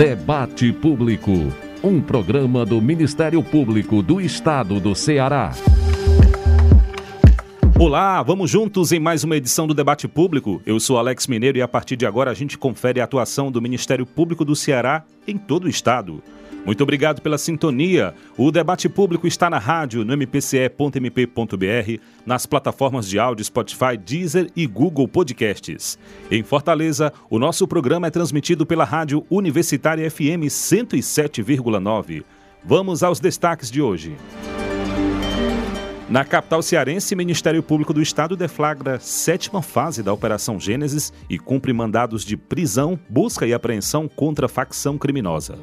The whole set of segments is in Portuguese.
Debate Público, um programa do Ministério Público do Estado do Ceará. Olá, vamos juntos em mais uma edição do Debate Público. Eu sou Alex Mineiro e a partir de agora a gente confere a atuação do Ministério Público do Ceará em todo o estado. Muito obrigado pela sintonia. O debate público está na rádio, no mpce.mp.br, nas plataformas de áudio Spotify, Deezer e Google Podcasts. Em Fortaleza, o nosso programa é transmitido pela Rádio Universitária FM 107,9. Vamos aos destaques de hoje. Na capital cearense, Ministério Público do Estado deflagra sétima fase da Operação Gênesis e cumpre mandados de prisão, busca e apreensão contra facção criminosa.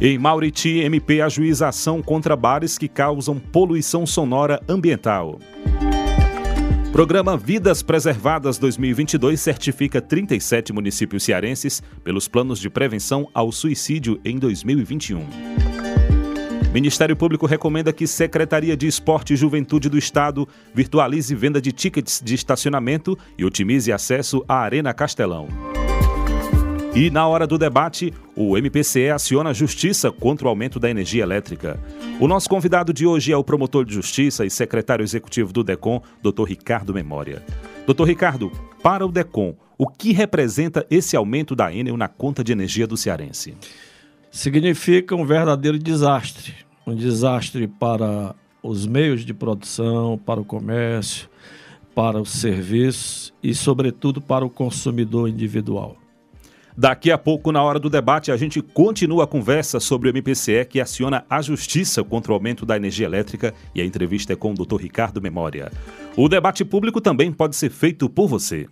Em Mauriti, MP ajuiza ação contra bares que causam poluição sonora ambiental. Programa Vidas Preservadas 2022 certifica 37 municípios cearenses pelos planos de prevenção ao suicídio em 2021. Ministério Público recomenda que Secretaria de Esporte e Juventude do Estado virtualize venda de tickets de estacionamento e otimize acesso à Arena Castelão. E na hora do debate, o MPCE aciona a justiça contra o aumento da energia elétrica. O nosso convidado de hoje é o promotor de justiça e secretário executivo do DECOM, Dr. Ricardo Memória. Dr. Ricardo, para o DECOM, o que representa esse aumento da Enel na conta de energia do cearense? Significa um verdadeiro desastre. Um desastre para os meios de produção, para o comércio, para os serviços e, sobretudo, para o consumidor individual. Daqui a pouco, na hora do debate, a gente continua a conversa sobre o MPCE que aciona a justiça contra o aumento da energia elétrica e a entrevista é com o Dr. Ricardo Memória. O debate público também pode ser feito por você.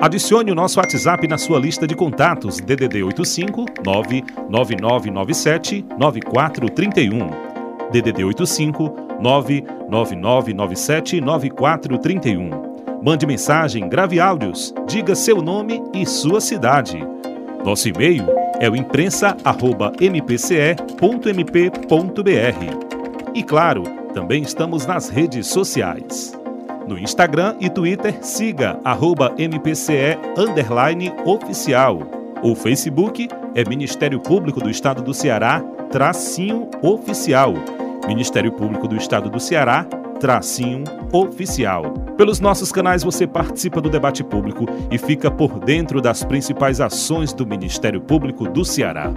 Adicione o nosso WhatsApp na sua lista de contatos DDD 85 99997 9431. DDD 85 99997 9431. Mande mensagem, grave áudios, diga seu nome e sua cidade. Nosso e-mail é o imprensa@mpce.mp.br. E claro, também estamos nas redes sociais. No Instagram e Twitter, siga arroba MPCE oficial. O Facebook é Ministério Público do Estado do Ceará, tracinho oficial. Ministério Público do Estado do Ceará, tracinho oficial. Pelos nossos canais você participa do debate público e fica por dentro das principais ações do Ministério Público do Ceará.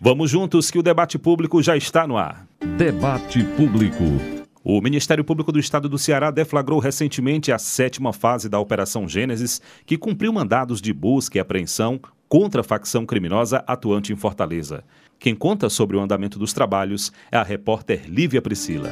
Vamos juntos que o debate público já está no ar. Debate público. O Ministério Público do Estado do Ceará deflagrou recentemente a sétima fase da Operação Gênesis, que cumpriu mandados de busca e apreensão contra a facção criminosa atuante em Fortaleza. Quem conta sobre o andamento dos trabalhos é a repórter Lívia Priscila.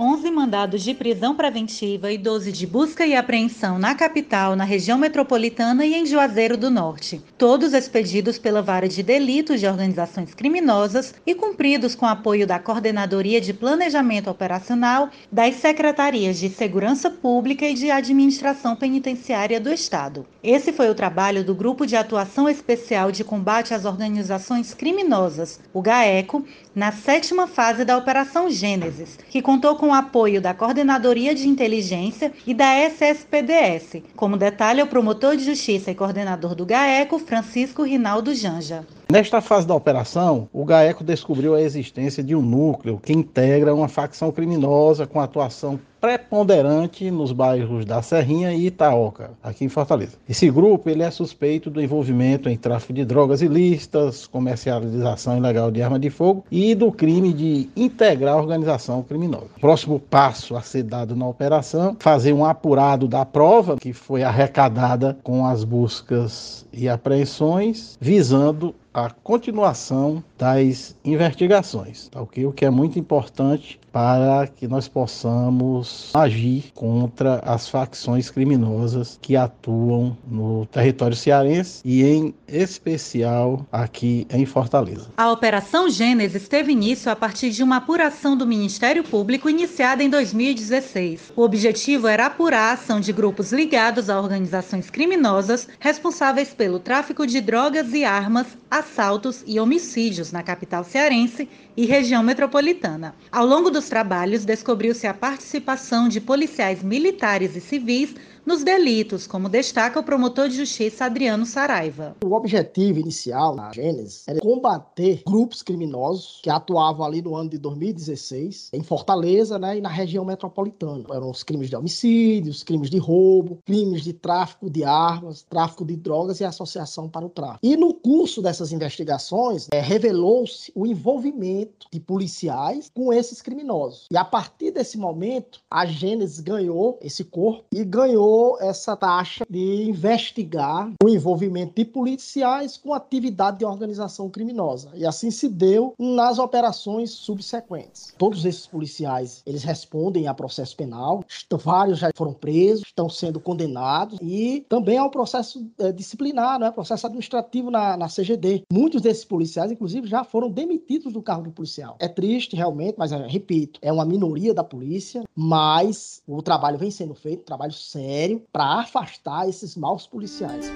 11 mandados de prisão preventiva e 12 de busca e apreensão na capital, na região metropolitana e em Juazeiro do Norte. Todos expedidos pela Vara de Delitos de Organizações Criminosas e cumpridos com apoio da Coordenadoria de Planejamento Operacional das Secretarias de Segurança Pública e de Administração Penitenciária do Estado. Esse foi o trabalho do Grupo de Atuação Especial de Combate às Organizações Criminosas, o GAECO, na sétima fase da Operação Gênesis, que contou com o apoio da Coordenadoria de Inteligência e da SSPDS, como detalha o promotor de Justiça e coordenador do GAECO, Francisco Rinaldo Janja. Nesta fase da operação, o GAECO descobriu a existência de um núcleo que integra uma facção criminosa com atuação preponderante nos bairros da Serrinha e Itaoca, aqui em Fortaleza. Esse grupo ele é suspeito do envolvimento em tráfico de drogas ilícitas, comercialização ilegal de arma de fogo e do crime de integrar organização criminosa. Próximo passo a ser dado na operação, fazer um apurado da prova que foi arrecadada com as buscas e apreensões, visando a continuação das investigações, tá? O que é muito importante para que nós possamos agir contra as facções criminosas que atuam no território cearense e em especial aqui em Fortaleza. A Operação Gênesis teve início a partir de uma apuração do Ministério Público iniciada em 2016. O objetivo era apurar a ação de grupos ligados a organizações criminosas responsáveis pelo tráfico de drogas e armas, assaltos e homicídios na capital cearense e região metropolitana. Ao longo dos trabalhos, descobriu-se a participação de policiais militares e civis nos delitos, como destaca o promotor de justiça Adriano Saraiva. O objetivo inicial da Gênesis era combater grupos criminosos que atuavam ali no ano de 2016 em Fortaleza né, e na região metropolitana. Eram os crimes de homicídio, os crimes de roubo, crimes de tráfico de armas, tráfico de drogas e associação para o tráfico. E no curso dessas investigações, é, revelou-se o envolvimento de policiais com esses criminosos. E a partir desse momento, a Gênesis ganhou esse corpo e ganhou essa taxa de investigar o envolvimento de policiais com atividade de organização criminosa. E assim se deu nas operações subsequentes. Todos esses policiais, eles respondem a processo penal, vários já foram presos, estão sendo condenados e também há um processo é, disciplinar, né? processo administrativo na, na CGD. Muitos desses policiais, inclusive, já foram demitidos do cargo de policial. É triste, realmente, mas, é, repito, é uma minoria da polícia, mas o trabalho vem sendo feito, trabalho sério, para afastar esses maus policiais.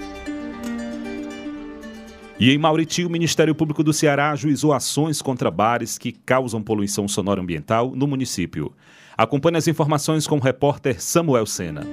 E em Mauriti, o Ministério Público do Ceará ajuizou ações contra bares que causam poluição sonora ambiental no município. Acompanhe as informações com o repórter Samuel Sena.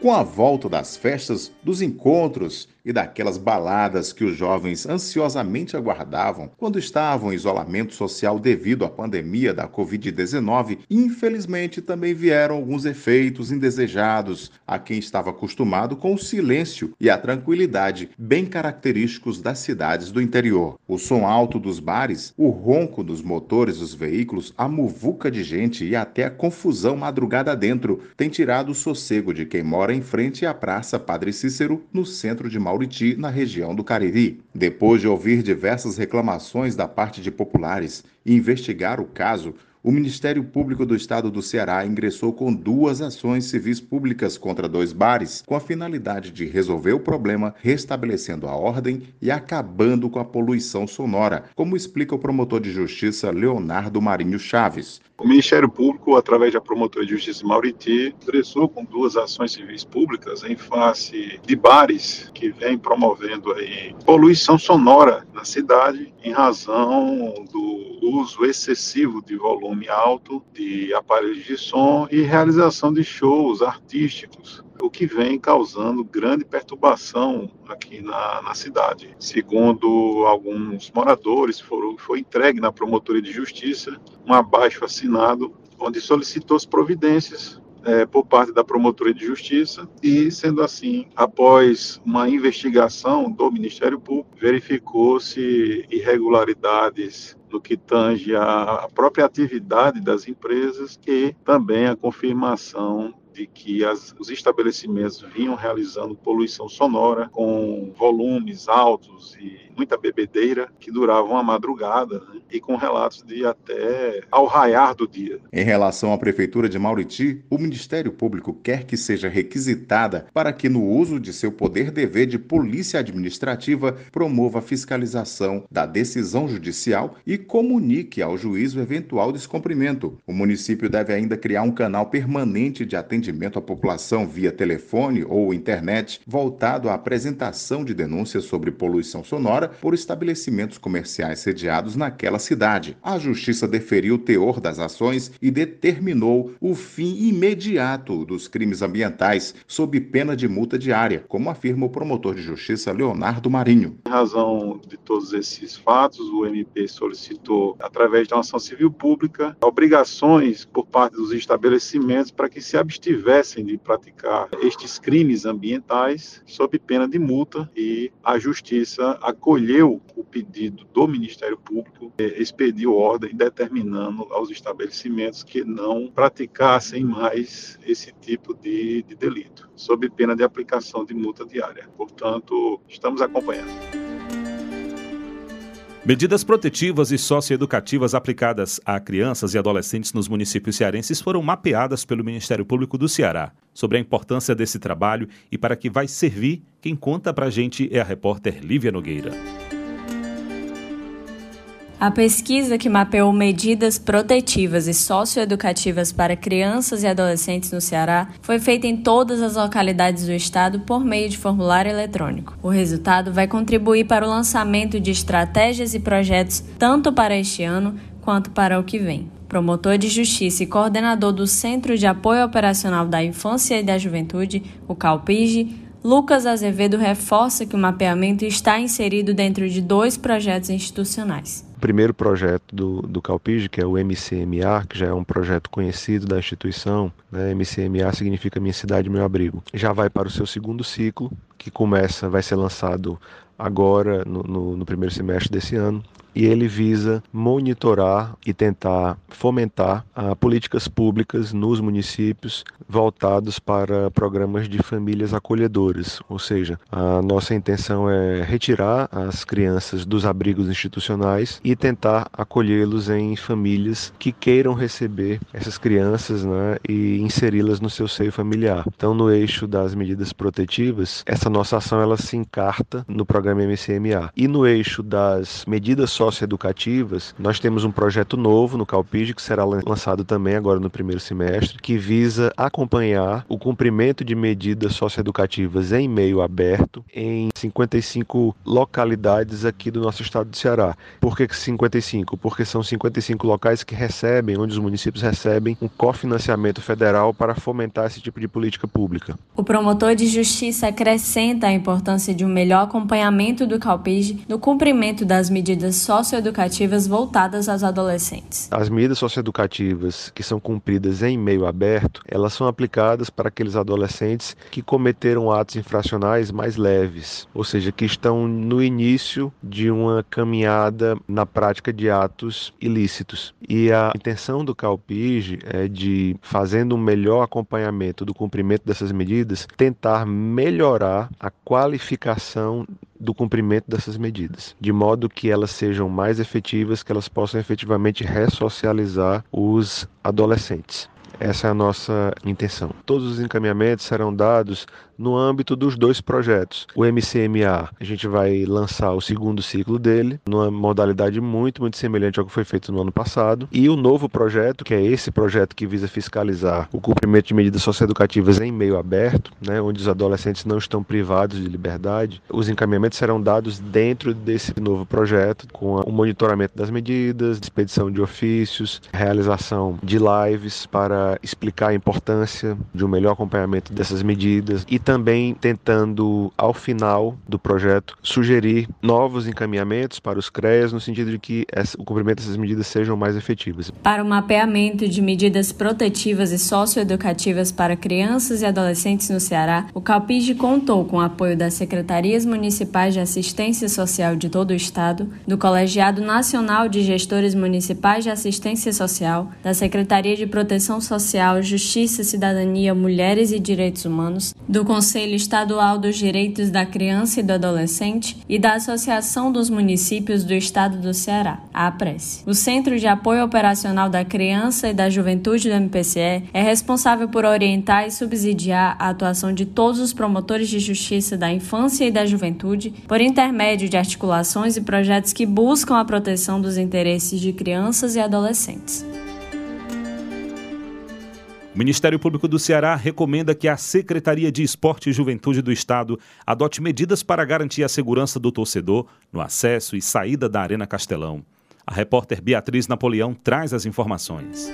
Com a volta das festas, dos encontros e daquelas baladas que os jovens ansiosamente aguardavam quando estavam em isolamento social devido à pandemia da Covid-19, infelizmente também vieram alguns efeitos indesejados a quem estava acostumado com o silêncio e a tranquilidade bem característicos das cidades do interior. O som alto dos bares, o ronco dos motores dos veículos, a muvuca de gente e até a confusão madrugada dentro tem tirado o sossego de quem mora em frente à Praça Padre Cícero, no centro de Mauriti, na região do Cariri. Depois de ouvir diversas reclamações da parte de populares e investigar o caso, o Ministério Público do Estado do Ceará ingressou com duas ações civis públicas contra dois bares, com a finalidade de resolver o problema, restabelecendo a ordem e acabando com a poluição sonora, como explica o promotor de justiça Leonardo Marinho Chaves. O Ministério Público, através da Promotoria de Justiça Mauriti, ingressou com duas ações civis públicas em face de bares que vêm promovendo aí poluição sonora na cidade em razão do uso excessivo de volume alto de aparelhos de som e realização de shows artísticos o que vem causando grande perturbação aqui na, na cidade. Segundo alguns moradores, foram, foi entregue na Promotoria de Justiça um abaixo assinado onde solicitou as providências é, por parte da Promotoria de Justiça e, sendo assim, após uma investigação do Ministério Público, verificou-se irregularidades no que tange à própria atividade das empresas e também a confirmação de que as, os estabelecimentos vinham realizando poluição sonora com volumes altos e muita bebedeira que duravam a madrugada né? e com relatos de até ao raiar do dia. Em relação à Prefeitura de Mauriti, o Ministério Público quer que seja requisitada para que, no uso de seu poder-dever de polícia administrativa, promova a fiscalização da decisão judicial e comunique ao juiz o eventual descumprimento. O município deve ainda criar um canal permanente de atendimento à população via telefone ou internet voltado à apresentação de denúncias sobre poluição sonora por estabelecimentos comerciais sediados naquela cidade. A justiça deferiu o teor das ações e determinou o fim imediato dos crimes ambientais, sob pena de multa diária, como afirma o promotor de justiça Leonardo Marinho. Em razão de todos esses fatos, o MP solicitou, através de uma ação civil pública, obrigações por parte dos estabelecimentos para que se abstivessem de praticar estes crimes ambientais, sob pena de multa, e a justiça acolheu acolheu o pedido do Ministério Público, é, expediu ordem determinando aos estabelecimentos que não praticassem mais esse tipo de, de delito, sob pena de aplicação de multa diária. Portanto, estamos acompanhando. Medidas protetivas e socioeducativas aplicadas a crianças e adolescentes nos municípios cearenses foram mapeadas pelo Ministério Público do Ceará. Sobre a importância desse trabalho e para que vai servir, quem conta para a gente é a repórter Lívia Nogueira. A pesquisa que mapeou medidas protetivas e socioeducativas para crianças e adolescentes no Ceará foi feita em todas as localidades do estado por meio de formulário eletrônico. O resultado vai contribuir para o lançamento de estratégias e projetos tanto para este ano quanto para o que vem. promotor de justiça e coordenador do Centro de Apoio Operacional da Infância e da Juventude, o CalPIGE, Lucas Azevedo reforça que o mapeamento está inserido dentro de dois projetos institucionais. O primeiro projeto do, do Calpige, que é o MCMA, que já é um projeto conhecido da instituição, né? MCMA significa Minha Cidade Meu Abrigo, já vai para o seu segundo ciclo, que começa, vai ser lançado agora no, no, no primeiro semestre desse ano, e ele visa monitorar e tentar fomentar ah, políticas públicas nos municípios voltados para programas de famílias acolhedoras, ou seja, a nossa intenção é retirar as crianças dos abrigos institucionais e tentar acolhê-los em famílias que queiram receber essas crianças né, e inseri-las no seu seio familiar. Então, no eixo das medidas protetivas, essa nossa ação ela se encarta no programa MCMA. E no eixo das medidas socioeducativas, nós temos um projeto novo no Calpige que será lançado também agora no primeiro semestre, que visa acompanhar o cumprimento de medidas socioeducativas em meio aberto em 55 localidades aqui do nosso estado de Ceará. Por que 55? Porque são 55 locais que recebem, onde os municípios recebem um cofinanciamento federal para fomentar esse tipo de política pública. O promotor de justiça acrescenta a importância de um melhor acompanhamento do Calpige no cumprimento das medidas socioeducativas voltadas aos adolescentes. As medidas socioeducativas que são cumpridas em meio aberto, elas são aplicadas para aqueles adolescentes que cometeram atos infracionais mais leves, ou seja, que estão no início de uma caminhada na prática de atos ilícitos. E a intenção do CalPIG é de, fazendo um melhor acompanhamento do cumprimento dessas medidas, tentar melhorar a qualificação do cumprimento dessas medidas, de modo que elas sejam mais efetivas, que elas possam efetivamente ressocializar os adolescentes. Essa é a nossa intenção. Todos os encaminhamentos serão dados no âmbito dos dois projetos. O MCMA, a gente vai lançar o segundo ciclo dele, numa modalidade muito, muito semelhante ao que foi feito no ano passado. E o novo projeto, que é esse projeto que visa fiscalizar o cumprimento de medidas socioeducativas em meio aberto, né, onde os adolescentes não estão privados de liberdade, os encaminhamentos serão dados dentro desse novo projeto, com o monitoramento das medidas, expedição de ofícios, realização de lives para explicar a importância de um melhor acompanhamento dessas medidas e também tentando, ao final do projeto, sugerir novos encaminhamentos para os CREAS, no sentido de que o cumprimento dessas medidas sejam mais efetivas. Para o mapeamento de medidas protetivas e socioeducativas para crianças e adolescentes no Ceará, o CalPIG contou com o apoio das secretarias municipais de assistência social de todo o estado, do Colegiado Nacional de Gestores Municipais de Assistência Social, da Secretaria de Proteção Social, Justiça, Cidadania, Mulheres e Direitos Humanos, do Conselho Estadual dos Direitos da Criança e do Adolescente e da Associação dos Municípios do Estado do Ceará, a APRES. O Centro de Apoio Operacional da Criança e da Juventude do MPCE é responsável por orientar e subsidiar a atuação de todos os promotores de justiça da infância e da juventude por intermédio de articulações e projetos que buscam a proteção dos interesses de crianças e adolescentes. Ministério Público do Ceará recomenda que a Secretaria de Esporte e Juventude do Estado adote medidas para garantir a segurança do torcedor no acesso e saída da Arena Castelão. A repórter Beatriz Napoleão traz as informações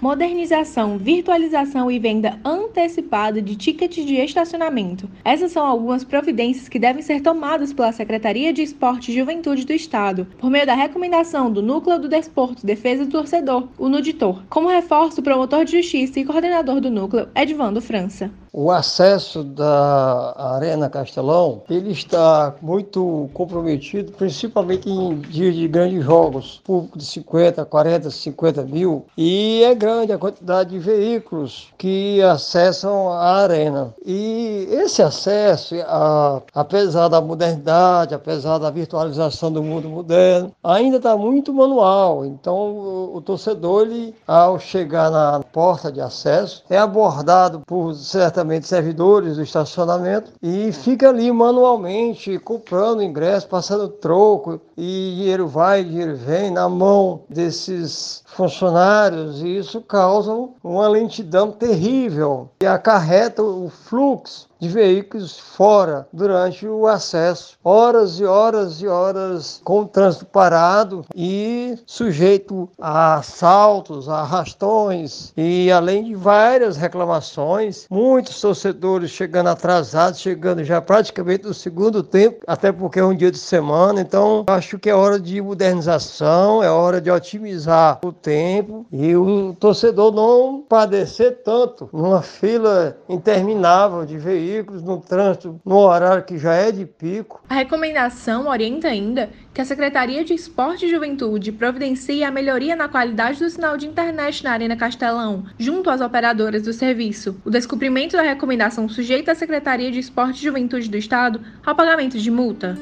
modernização, virtualização e venda antecipada de tickets de estacionamento. Essas são algumas providências que devem ser tomadas pela Secretaria de Esporte e Juventude do Estado, por meio da recomendação do Núcleo do Desporto Defesa do Torcedor, o NUDITOR, como reforço o promotor de justiça e coordenador do núcleo, Edvando França. O acesso da Arena Castelão, ele está muito comprometido, principalmente em dias de grandes jogos, público de 50, 40, 50 mil, e é grande a quantidade de veículos que acessam a arena. E esse acesso, a, apesar da modernidade, apesar da virtualização do mundo moderno, ainda está muito manual. Então, o, o torcedor, ele, ao chegar na porta de acesso, é abordado por certa diretamente servidores do estacionamento e fica ali manualmente comprando ingresso, passando troco e dinheiro vai, dinheiro vem na mão desses funcionários e isso causa uma lentidão terrível e acarreta o fluxo de veículos fora durante o acesso. Horas e horas e horas com o trânsito parado e sujeito a assaltos, a arrastões e além de várias reclamações, muitos torcedores chegando atrasados, chegando já praticamente no segundo tempo, até porque é um dia de semana, então acho que é hora de modernização, é hora de otimizar o tempo e o torcedor não padecer tanto numa fila interminável de veículos, no trânsito, no horário que já é de pico. A recomendação orienta ainda que a Secretaria de Esporte e Juventude providencie a melhoria na qualidade do sinal de internet na Arena Castelão, junto às operadoras do serviço. O descumprimento da recomendação sujeita a Secretaria de Esporte e Juventude do Estado ao pagamento de multa.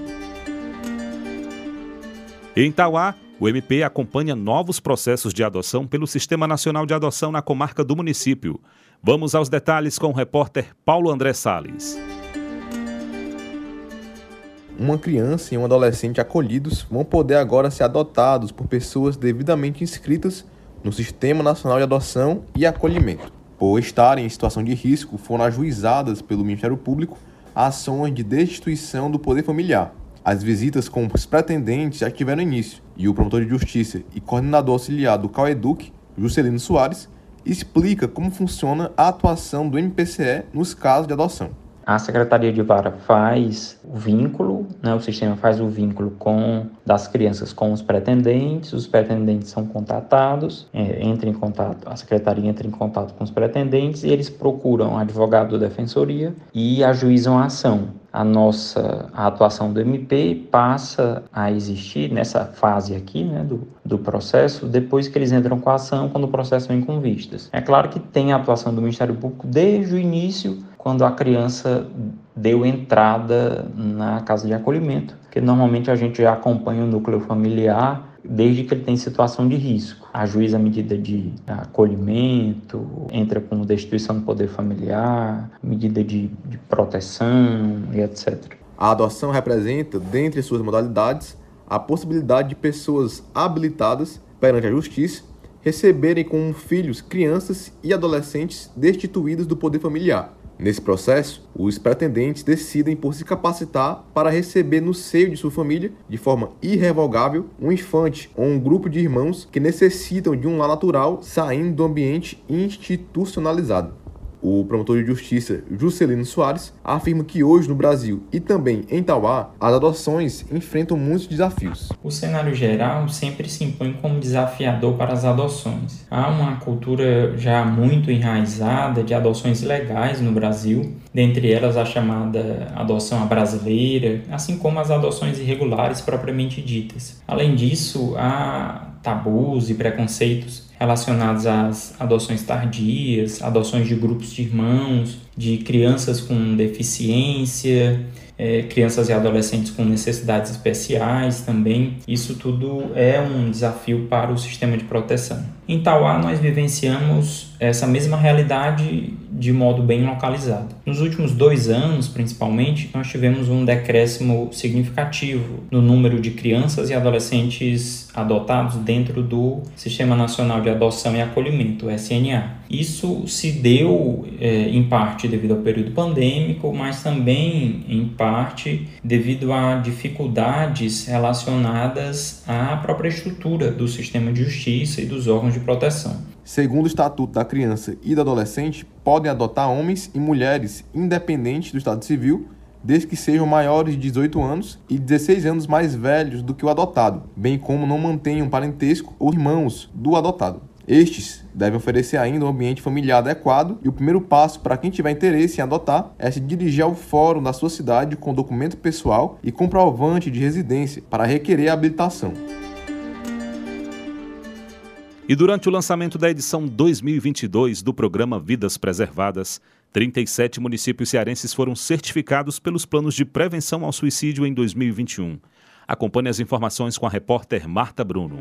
Em Tauá, o MP acompanha novos processos de adoção pelo Sistema Nacional de Adoção na comarca do município. Vamos aos detalhes com o repórter Paulo André Sales. Uma criança e um adolescente acolhidos vão poder agora ser adotados por pessoas devidamente inscritas no Sistema Nacional de Adoção e Acolhimento. Por estarem em situação de risco, foram ajuizadas pelo Ministério Público ações de destituição do poder familiar. As visitas com os pretendentes já tiveram início e o promotor de justiça e coordenador auxiliar do CAUEDUC, Juscelino Soares, explica como funciona a atuação do MPCE nos casos de adoção. A Secretaria de Vara faz o vínculo, né, o sistema faz o vínculo com das crianças com os pretendentes, os pretendentes são contatados, é, entra em contato, a Secretaria entra em contato com os pretendentes e eles procuram advogado da Defensoria e ajuizam a ação a nossa a atuação do MP passa a existir nessa fase aqui né, do, do processo depois que eles entram com a ação, quando o processo vem com vistas. É claro que tem a atuação do Ministério Público desde o início, quando a criança deu entrada na casa de acolhimento, que normalmente a gente já acompanha o núcleo familiar desde que ele tem situação de risco. Ajuiza a medida de acolhimento, entra com destituição do poder familiar, medida de, de proteção e etc. A adoção representa, dentre suas modalidades, a possibilidade de pessoas habilitadas perante a justiça receberem como filhos crianças e adolescentes destituídos do poder familiar, Nesse processo, os pretendentes decidem por se capacitar para receber no seio de sua família, de forma irrevogável, um infante ou um grupo de irmãos que necessitam de um lar natural saindo do ambiente institucionalizado. O promotor de justiça Juscelino Soares afirma que hoje no Brasil e também em Tauá, as adoções enfrentam muitos desafios. O cenário geral sempre se impõe como desafiador para as adoções. Há uma cultura já muito enraizada de adoções legais no Brasil, dentre elas a chamada adoção brasileira, assim como as adoções irregulares propriamente ditas. Além disso, há tabus e preconceitos relacionados às adoções tardias, adoções de grupos de irmãos, de crianças com deficiência, é, crianças e adolescentes com necessidades especiais também. Isso tudo é um desafio para o sistema de proteção. Em Tauá, nós vivenciamos essa mesma realidade de modo bem localizado. Nos últimos dois anos, principalmente, nós tivemos um decréscimo significativo no número de crianças e adolescentes adotados dentro do Sistema Nacional de Adoção e Acolhimento, SNA. Isso se deu é, em parte devido ao período pandêmico, mas também em parte devido a dificuldades relacionadas à própria estrutura do sistema de justiça e dos órgãos de proteção. Segundo o Estatuto da Criança e do Adolescente, podem adotar homens e mulheres independentes do Estado Civil, desde que sejam maiores de 18 anos e 16 anos mais velhos do que o adotado, bem como não mantenham parentesco ou irmãos do adotado. Estes devem oferecer ainda um ambiente familiar adequado e o primeiro passo para quem tiver interesse em adotar é se dirigir ao fórum da sua cidade com documento pessoal e comprovante de residência para requerer a habilitação. E durante o lançamento da edição 2022 do programa Vidas Preservadas, 37 municípios cearenses foram certificados pelos planos de prevenção ao suicídio em 2021. Acompanhe as informações com a repórter Marta Bruno.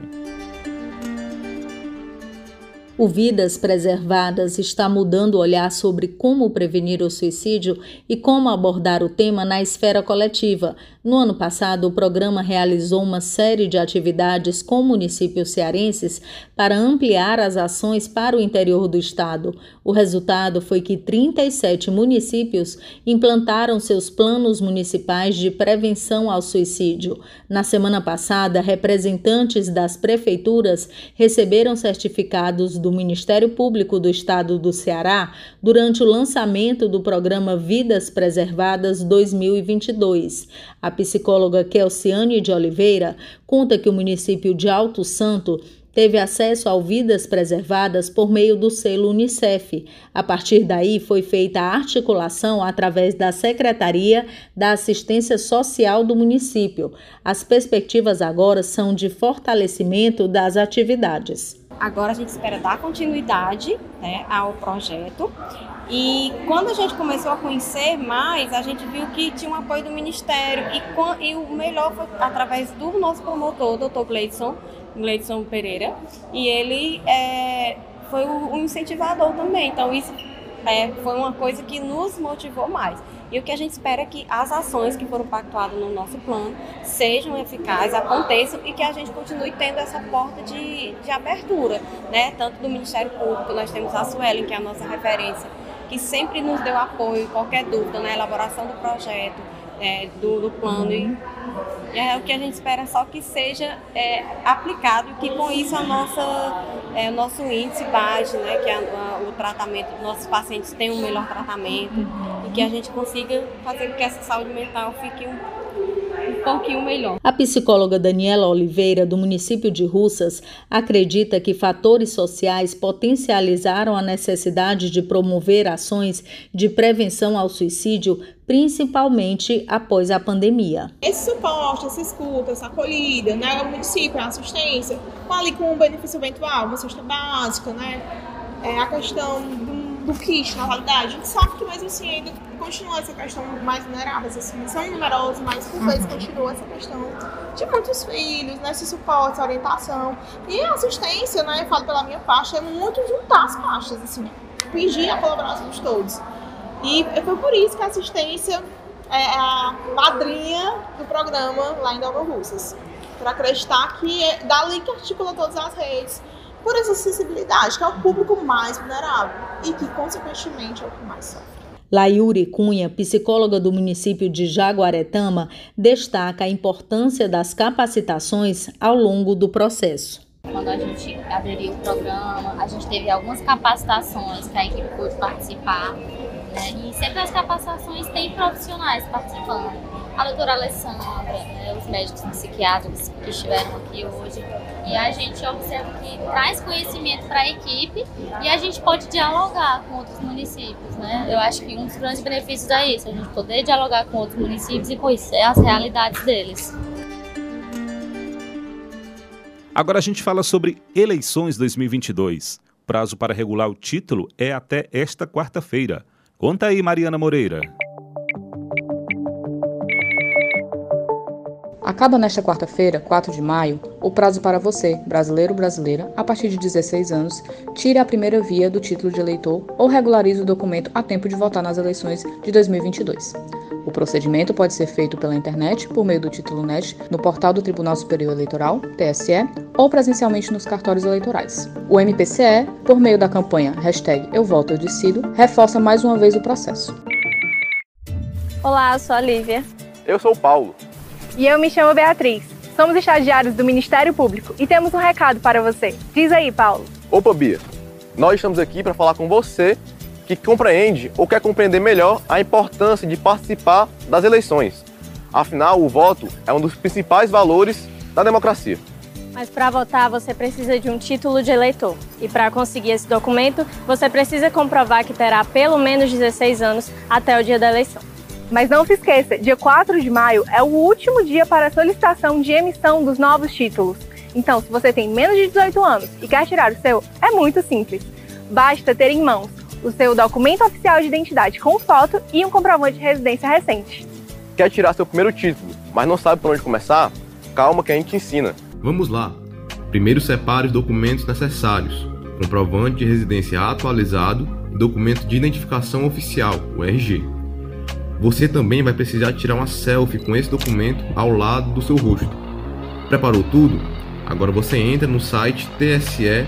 O Vidas Preservadas está mudando o olhar sobre como prevenir o suicídio e como abordar o tema na esfera coletiva. No ano passado, o programa realizou uma série de atividades com municípios cearenses para ampliar as ações para o interior do estado. O resultado foi que 37 municípios implantaram seus planos municipais de prevenção ao suicídio. Na semana passada, representantes das prefeituras receberam certificados do Ministério Público do Estado do Ceará durante o lançamento do programa Vidas Preservadas 2022. A psicóloga Kelciane de Oliveira conta que o município de Alto Santo teve acesso ao Vidas Preservadas por meio do selo Unicef. A partir daí, foi feita a articulação através da Secretaria da Assistência Social do município. As perspectivas agora são de fortalecimento das atividades. Agora a gente espera dar continuidade né, ao projeto. E quando a gente começou a conhecer mais, a gente viu que tinha um apoio do Ministério. E, e o melhor foi através do nosso promotor, doutor Gleidson, Gleidson Pereira. E ele é, foi o, o incentivador também. Então isso é, foi uma coisa que nos motivou mais. E o que a gente espera é que as ações que foram pactuadas no nosso plano sejam eficazes, aconteçam e que a gente continue tendo essa porta de, de abertura, né? Tanto do Ministério Público, nós temos a Suelen, que é a nossa referência, que sempre nos deu apoio, qualquer dúvida na elaboração do projeto, é, do, do, plano. E é o que a gente espera só que seja é, aplicado, que com isso a nossa, é, o nosso índice baixe, né, que a, a, o tratamento, nossos pacientes tenham um melhor tratamento e que a gente consiga fazer com que essa saúde mental fique um um pouquinho melhor. A psicóloga Daniela Oliveira, do município de Russas, acredita que fatores sociais potencializaram a necessidade de promover ações de prevenção ao suicídio, principalmente após a pandemia. Esse suporte, essa escuta, essa acolhida, né, o município, a assistência, ali com o benefício eventual, uma cesta básica, né, é, a questão do do kit, na realidade. A gente sabe que mesmo assim ainda continua essa questão mais vulneráveis, assim, são numerosos, mas por vezes uhum. continua essa questão de muitos filhos, né, esse suporte, orientação. E a assistência, né, eu falo pela minha parte, é muito juntar as pastas, assim, pedir a colaboração de todos. E foi por isso que a assistência é a madrinha do programa lá em Nova Russas. Para acreditar que é dali que articula todas as redes, por essa acessibilidade, que é o público mais vulnerável e que, consequentemente, é o que mais sofre. Laiuri Cunha, psicóloga do município de Jaguaretama, destaca a importância das capacitações ao longo do processo. Quando a gente aderiu ao programa, a gente teve algumas capacitações que a equipe pôde participar. Né? E sempre as capacitações têm profissionais participando a doutora Alessandra, né, os médicos psiquiatras que estiveram aqui hoje. E a gente observa que traz conhecimento para a equipe e a gente pode dialogar com outros municípios. Né? Eu acho que um dos grandes benefícios é isso, a gente poder dialogar com outros municípios e conhecer as realidades deles. Agora a gente fala sobre eleições 2022. Prazo para regular o título é até esta quarta-feira. Conta aí, Mariana Moreira. Acaba nesta quarta-feira, 4 de maio, o prazo para você, brasileiro ou brasileira, a partir de 16 anos, tire a primeira via do título de eleitor ou regularize o documento a tempo de votar nas eleições de 2022. O procedimento pode ser feito pela internet, por meio do título NET, no portal do Tribunal Superior Eleitoral, TSE, ou presencialmente nos cartórios eleitorais. O MPCE, por meio da campanha hashtag Eu Voto Eu Decido, reforça mais uma vez o processo. Olá, eu sou a Lívia. Eu sou o Paulo. E eu me chamo Beatriz. Somos estagiários do Ministério Público e temos um recado para você. Diz aí, Paulo. Opa, Bia. Nós estamos aqui para falar com você que compreende ou quer compreender melhor a importância de participar das eleições. Afinal, o voto é um dos principais valores da democracia. Mas para votar, você precisa de um título de eleitor. E para conseguir esse documento, você precisa comprovar que terá pelo menos 16 anos até o dia da eleição. Mas não se esqueça, dia 4 de maio é o último dia para a solicitação de emissão dos novos títulos. Então, se você tem menos de 18 anos e quer tirar o seu, é muito simples. Basta ter em mãos o seu documento oficial de identidade com foto e um comprovante de residência recente. Quer tirar seu primeiro título, mas não sabe por onde começar? Calma que a gente ensina. Vamos lá. Primeiro separe os documentos necessários, comprovante de residência atualizado e documento de identificação oficial, o RG. Você também vai precisar tirar uma selfie com esse documento ao lado do seu rosto. Preparou tudo? Agora você entra no site tse.jus.br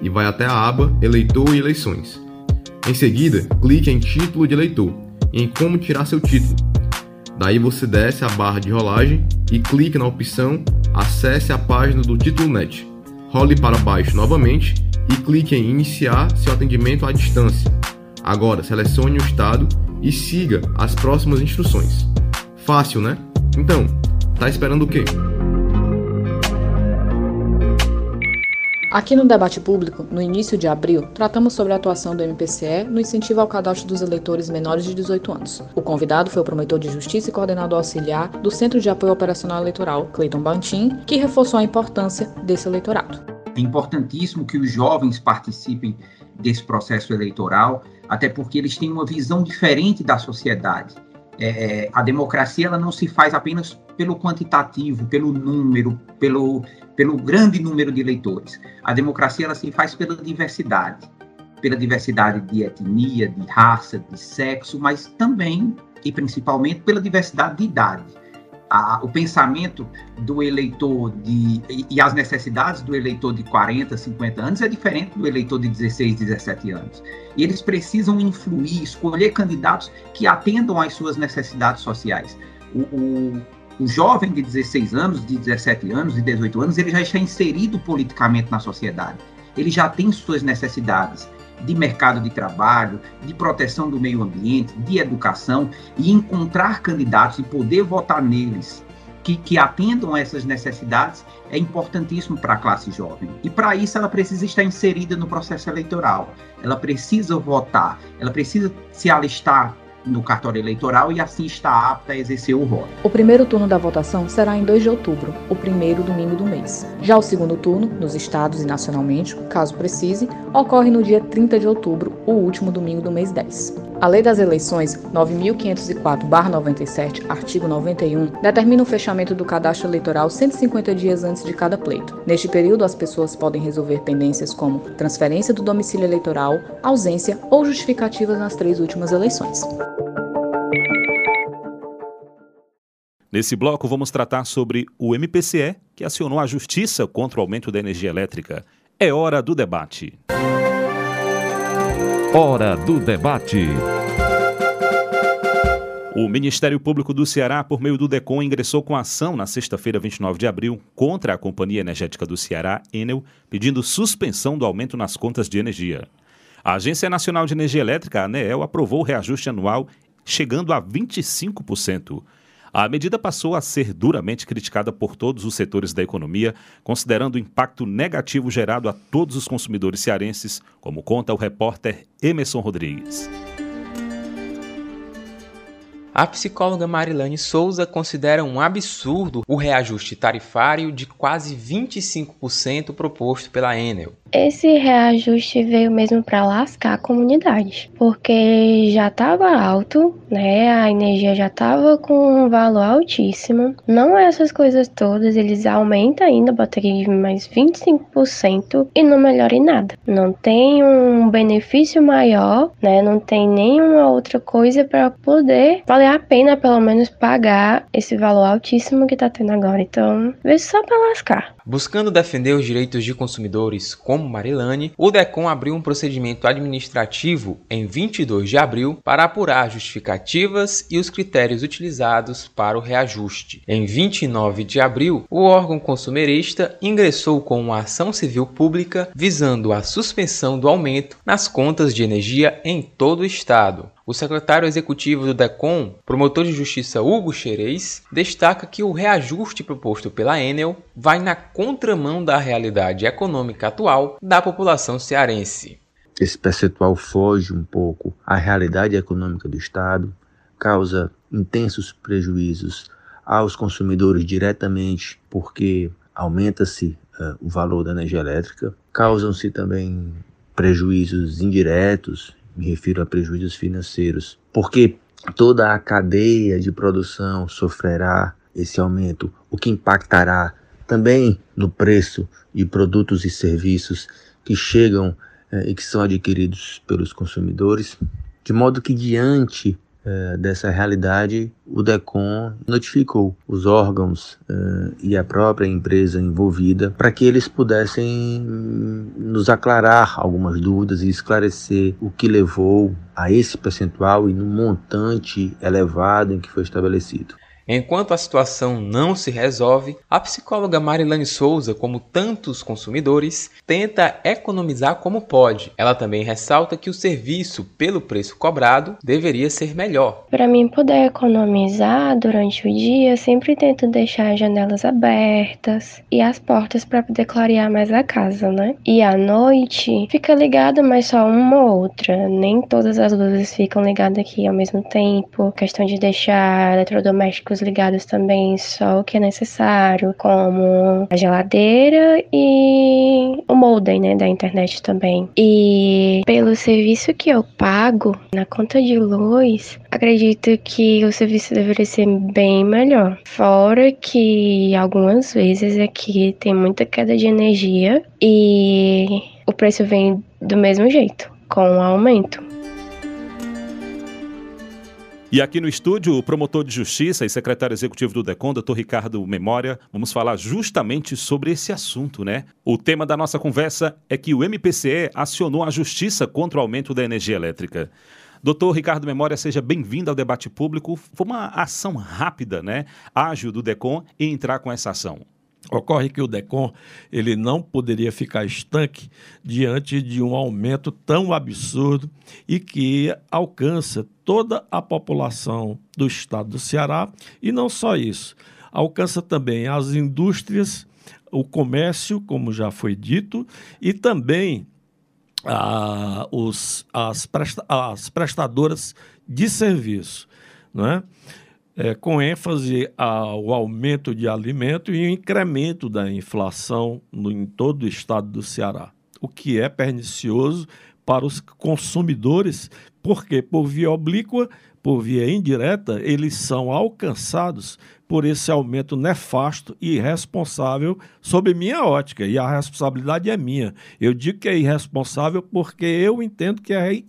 e vai até a aba Eleitor e Eleições. Em seguida, clique em Título de Eleitor e em Como tirar seu título. Daí você desce a barra de rolagem e clique na opção Acesse a página do Título Net. Role para baixo novamente e clique em Iniciar seu atendimento à distância. Agora selecione o estado e siga as próximas instruções. Fácil, né? Então, tá esperando o quê? Aqui no debate público, no início de abril, tratamos sobre a atuação do MPCE no incentivo ao cadastro dos eleitores menores de 18 anos. O convidado foi o promotor de justiça e coordenador auxiliar do Centro de Apoio Operacional Eleitoral, Cleiton Bantin, que reforçou a importância desse eleitorado. É importantíssimo que os jovens participem desse processo eleitoral, até porque eles têm uma visão diferente da sociedade. É, a democracia ela não se faz apenas pelo quantitativo, pelo número, pelo, pelo grande número de eleitores. A democracia ela se faz pela diversidade, pela diversidade de etnia, de raça, de sexo, mas também e principalmente pela diversidade de idade. A, o pensamento do eleitor de, e, e, as necessidades do eleitor de 40, 50 anos é diferente do eleitor de 16, 17 anos. E eles precisam influir, escolher candidatos que atendam às suas necessidades sociais. O, o, o jovem de 16 anos, de 17 anos, de 18 anos, ele já está inserido politicamente na sociedade. Ele já tem suas necessidades de mercado de trabalho, de proteção do meio ambiente, de educação, e encontrar candidatos e poder votar neles que, que atendam a essas necessidades é importantíssimo para a classe jovem. E para isso ela precisa estar inserida no processo eleitoral, ela precisa votar, ela precisa se alistar no cartório eleitoral e assim está apta a exercer o voto. O primeiro turno da votação será em 2 de outubro, o primeiro domingo do mês. Já o segundo turno, nos estados e nacionalmente, caso precise, ocorre no dia 30 de outubro, o último domingo do mês 10. A Lei das Eleições 9504/97, artigo 91, determina o fechamento do cadastro eleitoral 150 dias antes de cada pleito. Neste período, as pessoas podem resolver pendências como transferência do domicílio eleitoral, ausência ou justificativas nas três últimas eleições. Nesse bloco, vamos tratar sobre o MPCE, que acionou a justiça contra o aumento da energia elétrica. É hora do debate. Hora do debate. O Ministério Público do Ceará, por meio do DECOM, ingressou com ação na sexta-feira, 29 de abril, contra a Companhia Energética do Ceará, Enel, pedindo suspensão do aumento nas contas de energia. A Agência Nacional de Energia Elétrica, ANEEL, aprovou o reajuste anual chegando a 25%. A medida passou a ser duramente criticada por todos os setores da economia, considerando o impacto negativo gerado a todos os consumidores cearenses, como conta o repórter Emerson Rodrigues. A psicóloga Marilane Souza considera um absurdo o reajuste tarifário de quase 25% proposto pela Enel. Esse reajuste veio mesmo para lascar a comunidade, porque já estava alto, né? A energia já estava com um valor altíssimo. Não é essas coisas todas, eles aumentam ainda a bateria de mais 25% e não melhora em nada. Não tem um benefício maior, né? Não tem nenhuma outra coisa para poder valer a pena pelo menos pagar esse valor altíssimo que está tendo agora. Então, veio só para lascar. Buscando defender os direitos de consumidores como Marilane, o DECOM abriu um procedimento administrativo em 22 de abril para apurar justificativas e os critérios utilizados para o reajuste. Em 29 de abril, o órgão consumerista ingressou com uma ação civil pública visando a suspensão do aumento nas contas de energia em todo o estado. O secretário executivo do DECOM, promotor de justiça Hugo Xerez, destaca que o reajuste proposto pela Enel vai na contramão da realidade econômica atual da população cearense. Esse percentual foge um pouco à realidade econômica do Estado, causa intensos prejuízos aos consumidores diretamente, porque aumenta-se uh, o valor da energia elétrica, causam-se também prejuízos indiretos me refiro a prejuízos financeiros, porque toda a cadeia de produção sofrerá esse aumento, o que impactará também no preço de produtos e serviços que chegam eh, e que são adquiridos pelos consumidores, de modo que diante dessa realidade, o DECOM notificou os órgãos eh, e a própria empresa envolvida para que eles pudessem hum, nos aclarar algumas dúvidas e esclarecer o que levou a esse percentual e no montante elevado em que foi estabelecido. Enquanto a situação não se resolve, a psicóloga Marilane Souza, como tantos consumidores, tenta economizar como pode. Ela também ressalta que o serviço pelo preço cobrado deveria ser melhor. Para mim poder economizar durante o dia, sempre tento deixar as janelas abertas e as portas para poder clarear mais a casa, né? E à noite fica ligada, mas só uma ou outra. Nem todas as luzes ficam ligadas aqui ao mesmo tempo. Questão de deixar eletrodomésticos ligados também só o que é necessário, como a geladeira e o modem, né, da internet também. E pelo serviço que eu pago na conta de luz, acredito que o serviço deveria ser bem melhor. Fora que algumas vezes aqui tem muita queda de energia e o preço vem do mesmo jeito, com aumento. E aqui no estúdio, o promotor de justiça e secretário executivo do DECON, doutor Ricardo Memória, vamos falar justamente sobre esse assunto, né? O tema da nossa conversa é que o MPCE acionou a justiça contra o aumento da energia elétrica. Doutor Ricardo Memória, seja bem-vindo ao debate público. Foi uma ação rápida, né? Ágil do DECON em entrar com essa ação. Ocorre que o DECOM ele não poderia ficar estanque diante de um aumento tão absurdo e que alcança toda a população do estado do Ceará e não só isso, alcança também as indústrias, o comércio, como já foi dito, e também ah, os, as, presta, as prestadoras de serviço. Não é? É, com ênfase ao aumento de alimento e o incremento da inflação no, em todo o estado do Ceará, o que é pernicioso para os consumidores, porque por via oblíqua, por via indireta, eles são alcançados por esse aumento nefasto e irresponsável sob minha ótica, e a responsabilidade é minha. Eu digo que é irresponsável porque eu entendo que é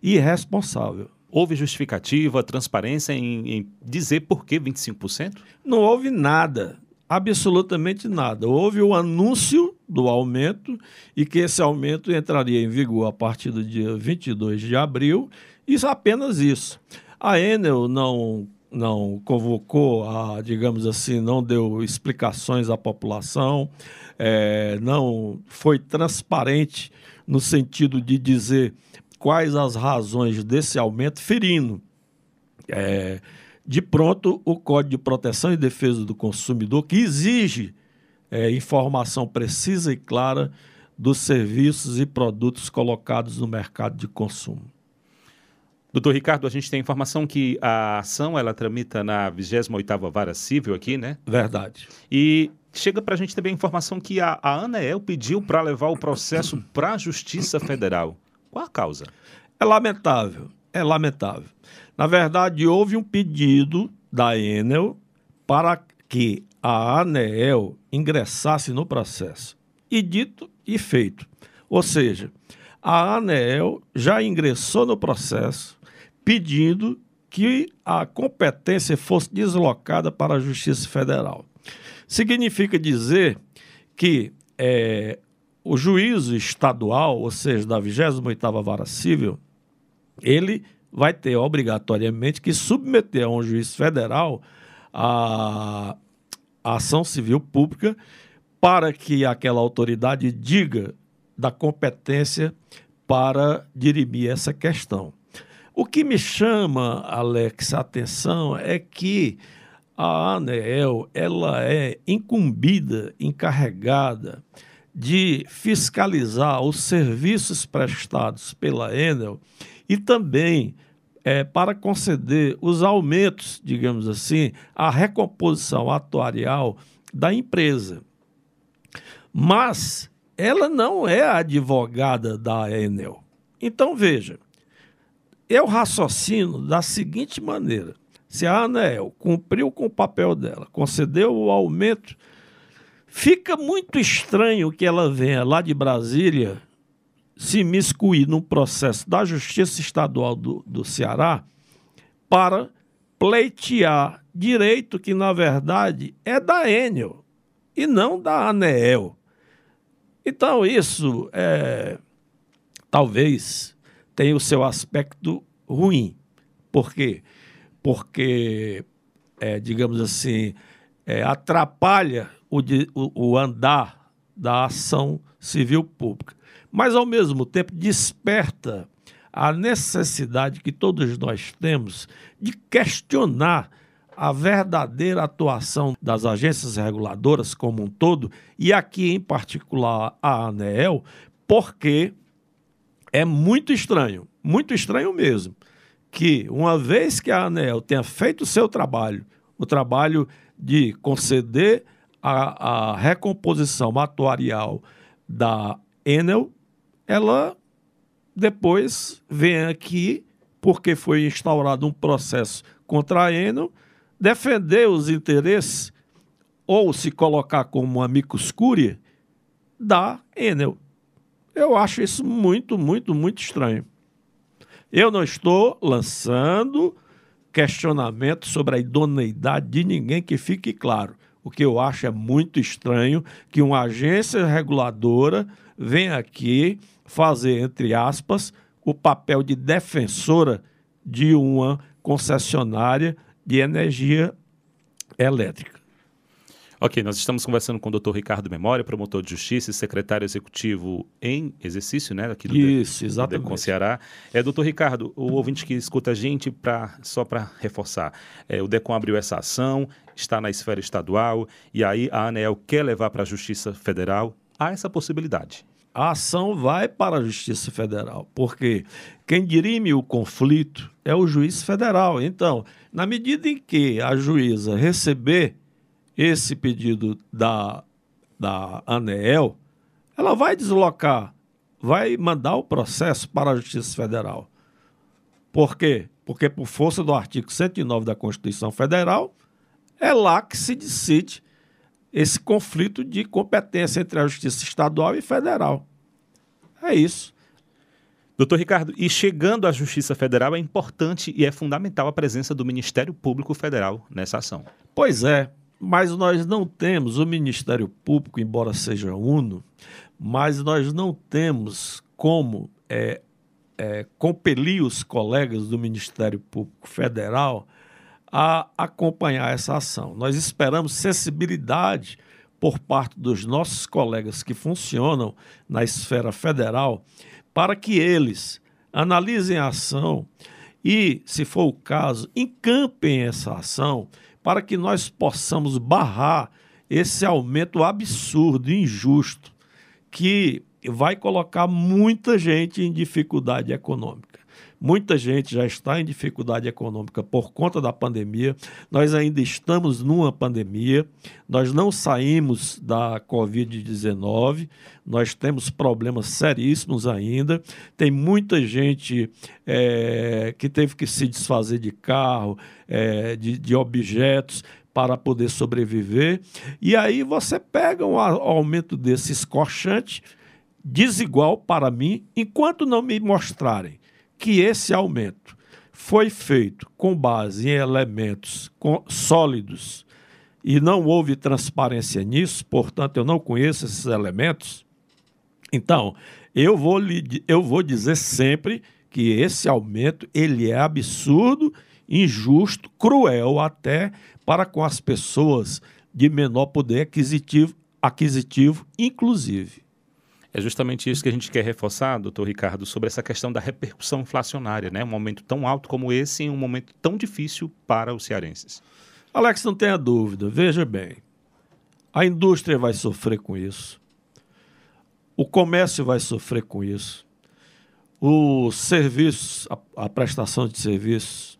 irresponsável. Houve justificativa, transparência em, em dizer por que 25%? Não houve nada, absolutamente nada. Houve o anúncio do aumento e que esse aumento entraria em vigor a partir do dia 22 de abril, e apenas isso. A Enel não não convocou, a, digamos assim, não deu explicações à população, é, não foi transparente no sentido de dizer quais as razões desse aumento, ferindo é, de pronto o Código de Proteção e Defesa do Consumidor, que exige é, informação precisa e clara dos serviços e produtos colocados no mercado de consumo. Doutor Ricardo, a gente tem informação que a ação ela tramita na 28ª Vara Civil aqui, né? Verdade. E chega para a gente também a informação que a, a Anael pediu para levar o processo para a Justiça Federal. Qual a causa? É lamentável, é lamentável. Na verdade, houve um pedido da Enel para que a ANEEL ingressasse no processo. E dito e feito. Ou seja, a ANEEL já ingressou no processo pedindo que a competência fosse deslocada para a Justiça Federal. Significa dizer que é, o juízo estadual, ou seja, da 28ª Vara Civil, ele vai ter obrigatoriamente que submeter a um juiz federal a, a ação civil pública para que aquela autoridade diga da competência para dirimir essa questão. O que me chama, Alex, a atenção é que a ANEEL ela é incumbida, encarregada de fiscalizar os serviços prestados pela Enel e também é, para conceder os aumentos, digamos assim, a recomposição atuarial da empresa. Mas ela não é advogada da Enel. Então, veja, eu raciocino da seguinte maneira: se a ANEL cumpriu com o papel dela, concedeu o aumento Fica muito estranho que ela venha lá de Brasília se miscuir num processo da Justiça Estadual do, do Ceará para pleitear direito que, na verdade, é da Enel e não da ANEEL. Então, isso é, talvez tenha o seu aspecto ruim. Por quê? Porque, é, digamos assim, é, atrapalha o, o, o andar da ação civil pública. Mas, ao mesmo tempo, desperta a necessidade que todos nós temos de questionar a verdadeira atuação das agências reguladoras como um todo, e aqui em particular a ANEEL, porque é muito estranho, muito estranho mesmo, que uma vez que a ANEEL tenha feito o seu trabalho, o trabalho de conceder a, a recomposição atuarial da Enel, ela depois vem aqui, porque foi instaurado um processo contra a Enel, defender os interesses ou se colocar como uma micoscúria da Enel. Eu acho isso muito, muito, muito estranho. Eu não estou lançando questionamento sobre a idoneidade de ninguém, que fique claro. O que eu acho é muito estranho que uma agência reguladora venha aqui fazer, entre aspas, o papel de defensora de uma concessionária de energia elétrica. Ok, nós estamos conversando com o doutor Ricardo Memória, promotor de justiça e secretário executivo em exercício, né, aqui do Isso, de, exatamente. Do Ceará. É, doutor Ricardo, o ouvinte que escuta a gente, pra, só para reforçar, é, o DECOM abriu essa ação, está na esfera estadual, e aí a ANEEL quer levar para a Justiça Federal. Há essa possibilidade? A ação vai para a Justiça Federal, porque quem dirime o conflito é o juiz federal. Então, na medida em que a juíza receber esse pedido da, da ANEEL, ela vai deslocar, vai mandar o processo para a Justiça Federal. Por quê? Porque, por força do artigo 109 da Constituição Federal, é lá que se decide esse conflito de competência entre a Justiça Estadual e Federal. É isso. Doutor Ricardo, e chegando à Justiça Federal, é importante e é fundamental a presença do Ministério Público Federal nessa ação. Pois é mas nós não temos o Ministério Público, embora seja uno, mas nós não temos como é, é, compelir os colegas do Ministério Público Federal a acompanhar essa ação. Nós esperamos sensibilidade por parte dos nossos colegas que funcionam na esfera federal para que eles analisem a ação e, se for o caso, encampem essa ação para que nós possamos barrar esse aumento absurdo, injusto, que vai colocar muita gente em dificuldade econômica. Muita gente já está em dificuldade econômica por conta da pandemia. Nós ainda estamos numa pandemia. Nós não saímos da Covid-19. Nós temos problemas seríssimos ainda. Tem muita gente é, que teve que se desfazer de carro, é, de, de objetos para poder sobreviver. E aí você pega um aumento desse escorchante, desigual para mim, enquanto não me mostrarem que esse aumento foi feito com base em elementos sólidos e não houve transparência nisso, portanto, eu não conheço esses elementos. Então, eu vou, lhe, eu vou dizer sempre que esse aumento ele é absurdo, injusto, cruel até para com as pessoas de menor poder aquisitivo, aquisitivo inclusive. É justamente isso que a gente quer reforçar, doutor Ricardo, sobre essa questão da repercussão inflacionária, né? Um momento tão alto como esse em um momento tão difícil para os cearenses. Alex, não tenha dúvida. Veja bem, a indústria vai sofrer com isso. O comércio vai sofrer com isso. Os serviços, a, a prestação de serviços,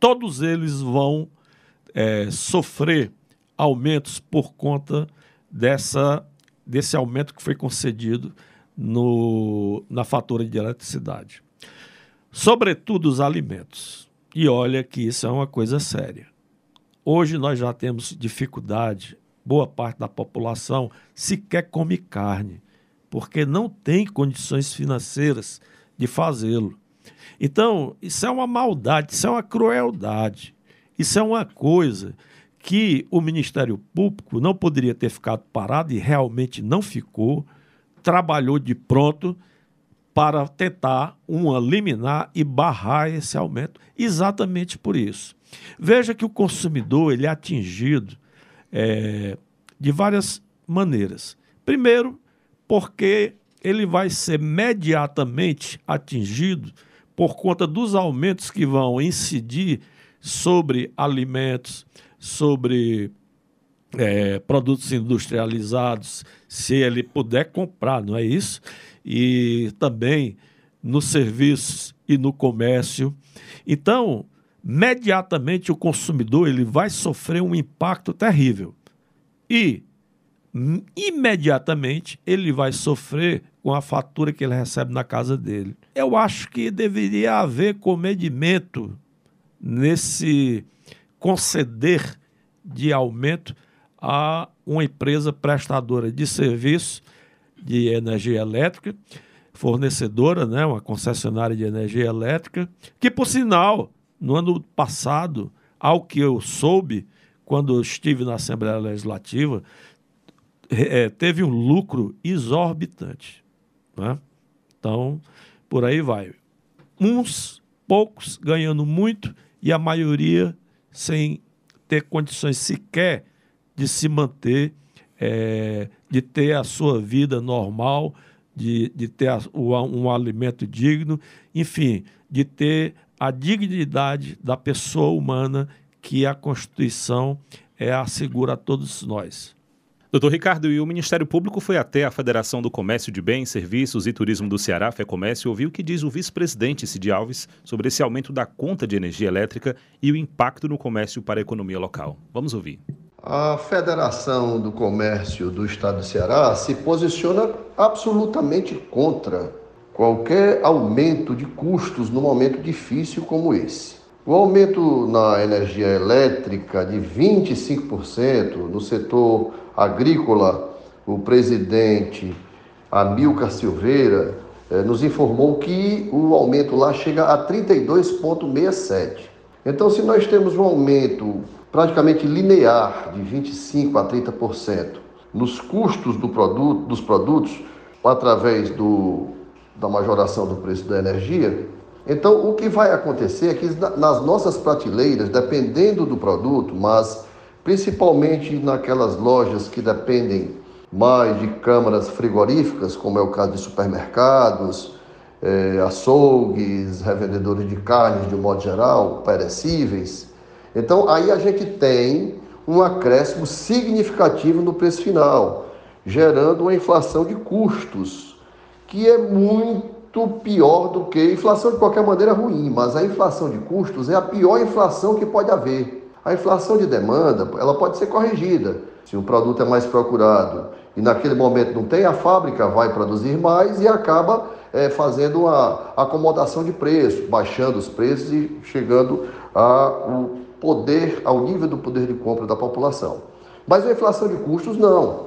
todos eles vão é, sofrer aumentos por conta dessa desse aumento que foi concedido no, na fatura de eletricidade. Sobretudo os alimentos. E olha que isso é uma coisa séria. Hoje nós já temos dificuldade boa parte da população sequer come carne, porque não tem condições financeiras de fazê-lo. Então, isso é uma maldade, isso é uma crueldade, isso é uma coisa que o Ministério Público não poderia ter ficado parado e realmente não ficou, trabalhou de pronto para tentar uma liminar e barrar esse aumento, exatamente por isso. Veja que o consumidor ele é atingido é, de várias maneiras. Primeiro, porque ele vai ser imediatamente atingido por conta dos aumentos que vão incidir sobre alimentos, sobre é, produtos industrializados, se ele puder comprar, não é isso? E também nos serviços e no comércio. Então, imediatamente o consumidor ele vai sofrer um impacto terrível. E imediatamente ele vai sofrer com a fatura que ele recebe na casa dele. Eu acho que deveria haver comedimento nesse conceder de aumento a uma empresa prestadora de serviço de energia elétrica, fornecedora, né, uma concessionária de energia elétrica, que por sinal, no ano passado, ao que eu soube, quando eu estive na Assembleia Legislativa, é, teve um lucro exorbitante. Né? Então, por aí vai. Uns poucos ganhando muito e a maioria sem ter condições sequer de se manter, é, de ter a sua vida normal, de, de ter a, um, um alimento digno, enfim, de ter a dignidade da pessoa humana que a Constituição é, assegura a todos nós. Doutor Ricardo, e o Ministério Público foi até a Federação do Comércio de Bens, Serviços e Turismo do Ceará, FEComércio, ouviu o que diz o vice-presidente Cid Alves sobre esse aumento da conta de energia elétrica e o impacto no comércio para a economia local. Vamos ouvir. A Federação do Comércio do Estado do Ceará se posiciona absolutamente contra qualquer aumento de custos num momento difícil como esse. O aumento na energia elétrica de 25% no setor agrícola, o presidente Amilcar Silveira eh, nos informou que o aumento lá chega a 32,67. Então, se nós temos um aumento praticamente linear de 25 a 30% nos custos do produto, dos produtos através do, da majoração do preço da energia, então, o que vai acontecer é que nas nossas prateleiras, dependendo do produto, mas principalmente naquelas lojas que dependem mais de câmaras frigoríficas, como é o caso de supermercados, é, açougues, revendedores de carnes de um modo geral, perecíveis. Então, aí a gente tem um acréscimo significativo no preço final, gerando uma inflação de custos, que é muito pior do que inflação de qualquer maneira ruim, mas a inflação de custos é a pior inflação que pode haver. A inflação de demanda, ela pode ser corrigida. Se um produto é mais procurado e naquele momento não tem, a fábrica vai produzir mais e acaba é, fazendo uma acomodação de preço, baixando os preços e chegando ao poder, ao nível do poder de compra da população. Mas a inflação de custos não.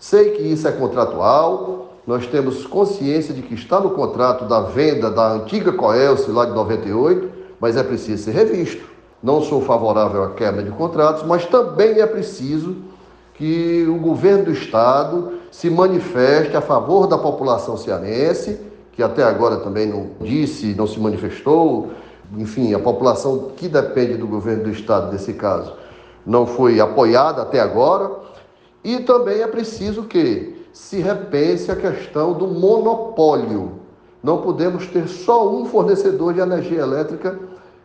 Sei que isso é contratual, nós temos consciência de que está no contrato da venda da antiga Coelce lá de 98, mas é preciso ser revisto. Não sou favorável à quebra de contratos, mas também é preciso que o governo do estado se manifeste a favor da população cearense, que até agora também não disse, não se manifestou, enfim, a população que depende do governo do estado nesse caso não foi apoiada até agora, e também é preciso que se repense a questão do monopólio. Não podemos ter só um fornecedor de energia elétrica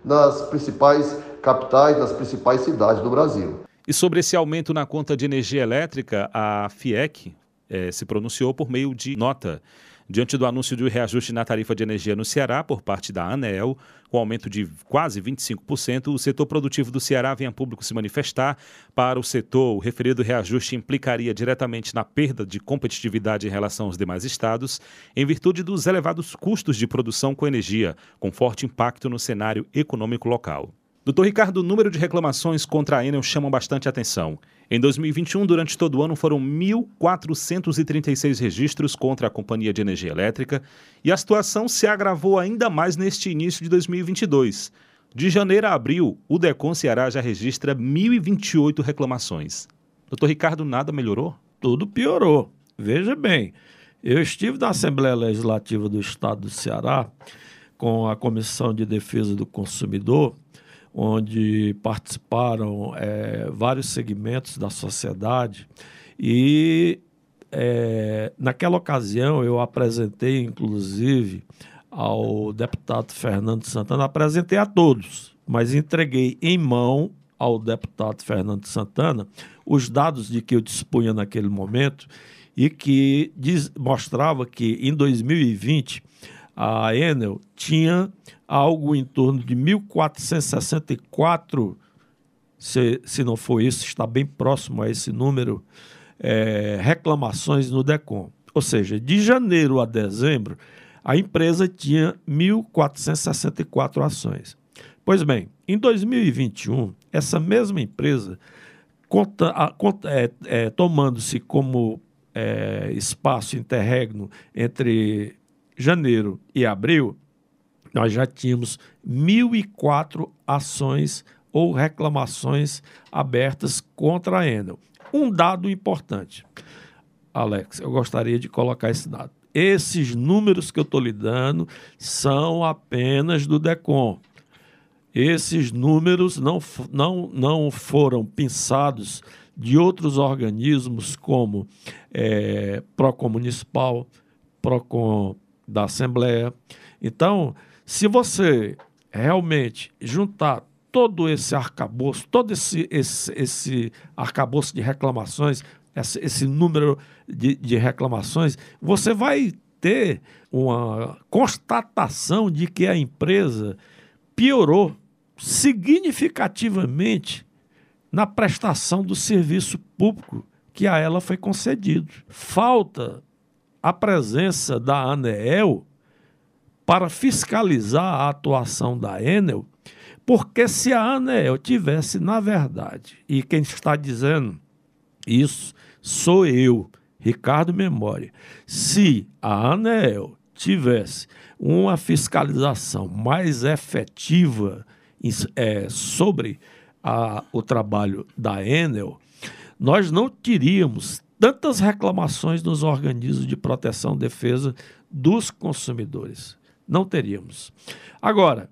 nas principais capitais, nas principais cidades do Brasil. E sobre esse aumento na conta de energia elétrica, a FIEC eh, se pronunciou por meio de nota. Diante do anúncio de reajuste na tarifa de energia no Ceará por parte da ANEEL, com aumento de quase 25%, o setor produtivo do Ceará vem a público se manifestar. Para o setor, o referido reajuste implicaria diretamente na perda de competitividade em relação aos demais estados, em virtude dos elevados custos de produção com energia, com forte impacto no cenário econômico local. Doutor Ricardo, o número de reclamações contra a Enel chama bastante atenção. Em 2021, durante todo o ano, foram 1.436 registros contra a Companhia de Energia Elétrica e a situação se agravou ainda mais neste início de 2022. De janeiro a abril, o DECON Ceará já registra 1.028 reclamações. Doutor Ricardo, nada melhorou? Tudo piorou. Veja bem, eu estive na Assembleia Legislativa do Estado do Ceará com a Comissão de Defesa do Consumidor onde participaram é, vários segmentos da sociedade. E é, naquela ocasião eu apresentei, inclusive, ao deputado Fernando Santana, apresentei a todos, mas entreguei em mão ao deputado Fernando Santana os dados de que eu dispunha naquele momento e que diz, mostrava que em 2020 a Enel tinha algo em torno de 1.464, se, se não for isso, está bem próximo a esse número, é, reclamações no DECOM. Ou seja, de janeiro a dezembro, a empresa tinha 1.464 ações. Pois bem, em 2021, essa mesma empresa, conta, conta, é, é, tomando-se como é, espaço interregno entre janeiro e abril, nós já tínhamos 1.004 ações ou reclamações abertas contra a Enel. Um dado importante, Alex, eu gostaria de colocar esse dado. Esses números que eu estou lhe dando são apenas do DECOM. Esses números não, não, não foram pensados de outros organismos como é, PROCON Municipal, PROCON da Assembleia. Então, se você realmente juntar todo esse arcabouço, todo esse, esse, esse arcabouço de reclamações, esse, esse número de, de reclamações, você vai ter uma constatação de que a empresa piorou significativamente na prestação do serviço público que a ela foi concedido. Falta a presença da ANEEL para fiscalizar a atuação da Enel, porque se a ANEEL tivesse, na verdade, e quem está dizendo isso sou eu, Ricardo Memória, se a ANEEL tivesse uma fiscalização mais efetiva é, sobre a, o trabalho da Enel, nós não teríamos tantas reclamações nos organismos de proteção e defesa dos consumidores. Não teríamos. Agora,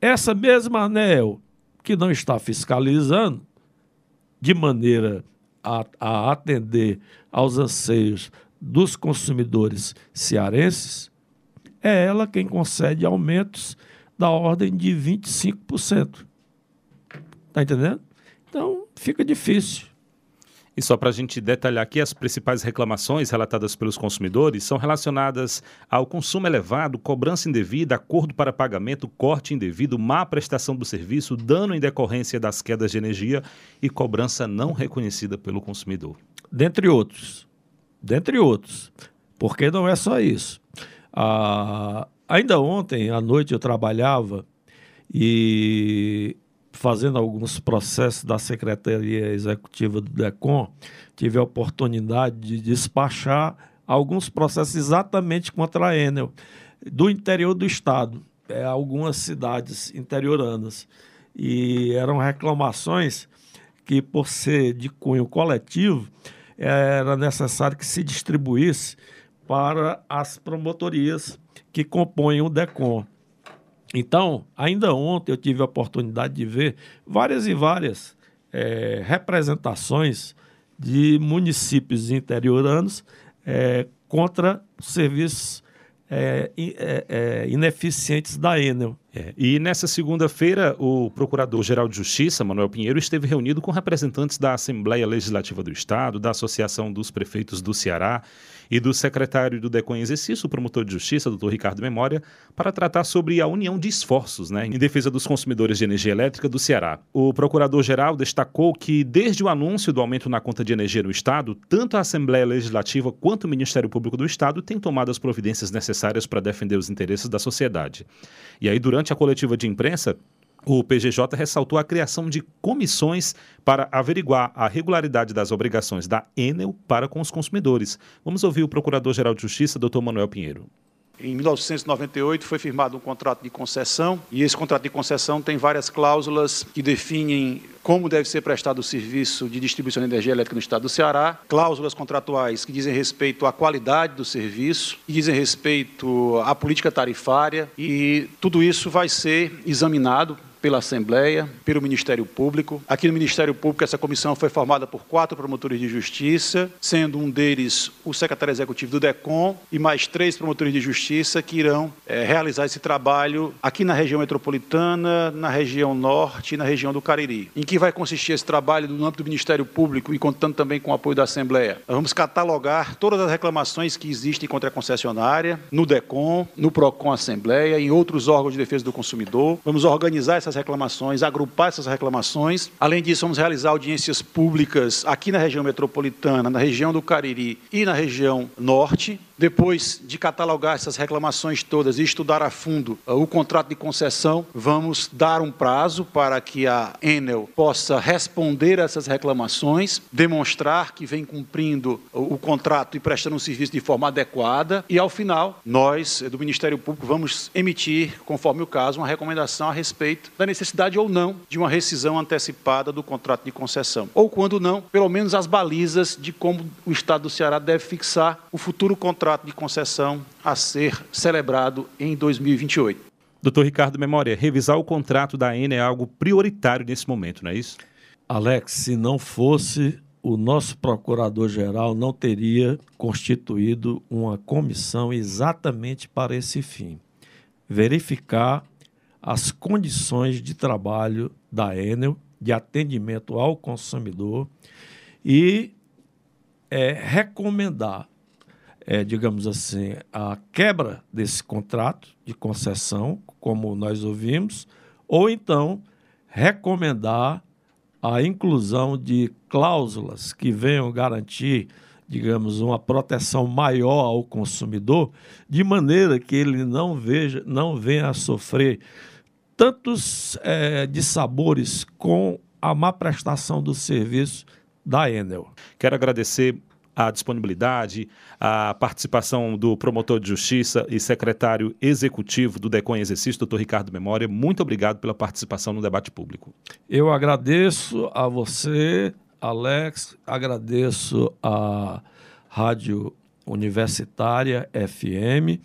essa mesma ANEL, que não está fiscalizando de maneira a, a atender aos anseios dos consumidores cearenses, é ela quem concede aumentos da ordem de 25%. Está entendendo? Então, fica difícil. E só para a gente detalhar aqui, as principais reclamações relatadas pelos consumidores são relacionadas ao consumo elevado, cobrança indevida, acordo para pagamento, corte indevido, má prestação do serviço, dano em decorrência das quedas de energia e cobrança não reconhecida pelo consumidor. Dentre outros. Dentre outros. Porque não é só isso. Ah, ainda ontem à noite eu trabalhava e fazendo alguns processos da Secretaria Executiva do DECOM, tive a oportunidade de despachar alguns processos exatamente contra a Enel, do interior do estado, é, algumas cidades interioranas. E eram reclamações que, por ser de cunho coletivo, era necessário que se distribuísse para as promotorias que compõem o DECOM. Então, ainda ontem eu tive a oportunidade de ver várias e várias é, representações de municípios interioranos é, contra serviços é, é, é, ineficientes da Enel. É, e nessa segunda-feira, o Procurador-Geral de Justiça, Manuel Pinheiro, esteve reunido com representantes da Assembleia Legislativa do Estado, da Associação dos Prefeitos do Ceará e do secretário do DECON em exercício, o promotor de justiça, doutor Ricardo Memória, para tratar sobre a união de esforços né, em defesa dos consumidores de energia elétrica do Ceará. O procurador-geral destacou que, desde o anúncio do aumento na conta de energia no Estado, tanto a Assembleia Legislativa quanto o Ministério Público do Estado têm tomado as providências necessárias para defender os interesses da sociedade. E aí, durante a coletiva de imprensa, O PGJ ressaltou a criação de comissões para averiguar a regularidade das obrigações da Enel para com os consumidores. Vamos ouvir o Procurador-Geral de Justiça, Dr. Manuel Pinheiro. Em 1998 foi firmado um contrato de concessão e esse contrato de concessão tem várias cláusulas que definem como deve ser prestado o serviço de distribuição de energia elétrica no estado do Ceará, cláusulas contratuais que dizem respeito à qualidade do serviço, que dizem respeito à política tarifária e tudo isso vai ser examinado pela Assembleia, pelo Ministério Público. Aqui no Ministério Público, essa comissão foi formada por quatro promotores de justiça, sendo um deles o secretário executivo do DECOM e mais três promotores de justiça que irão é, realizar esse trabalho aqui na região metropolitana, na região norte e na região do Cariri. Em que vai consistir esse trabalho no âmbito do Ministério Público e contando também com o apoio da Assembleia? Nós vamos catalogar todas as reclamações que existem contra a concessionária, no DECOM, no PROCON Assembleia e em outros órgãos de defesa do consumidor. Vamos organizar essas essas reclamações, agrupar essas reclamações. Além disso, vamos realizar audiências públicas aqui na região metropolitana, na região do Cariri e na região norte. Depois de catalogar essas reclamações todas e estudar a fundo uh, o contrato de concessão, vamos dar um prazo para que a Enel possa responder a essas reclamações, demonstrar que vem cumprindo o contrato e prestando um serviço de forma adequada e, ao final, nós, do Ministério Público, vamos emitir, conforme o caso, uma recomendação a respeito da necessidade ou não de uma rescisão antecipada do contrato de concessão. Ou, quando não, pelo menos as balizas de como o Estado do Ceará deve fixar o futuro contrato contrato de concessão a ser celebrado em 2028. Doutor Ricardo Memória, revisar o contrato da Ene é algo prioritário nesse momento, não é isso? Alex, se não fosse, o nosso procurador-geral não teria constituído uma comissão exatamente para esse fim verificar as condições de trabalho da Enel, de atendimento ao consumidor e é, recomendar é, digamos assim, a quebra desse contrato de concessão, como nós ouvimos, ou então recomendar a inclusão de cláusulas que venham garantir, digamos, uma proteção maior ao consumidor, de maneira que ele não veja, não venha a sofrer tantos é, dissabores com a má prestação do serviço da Enel. Quero agradecer a disponibilidade, a participação do promotor de justiça e secretário executivo do DECON em exercício, doutor Ricardo Memória. Muito obrigado pela participação no debate público. Eu agradeço a você, Alex, agradeço a Rádio Universitária FM,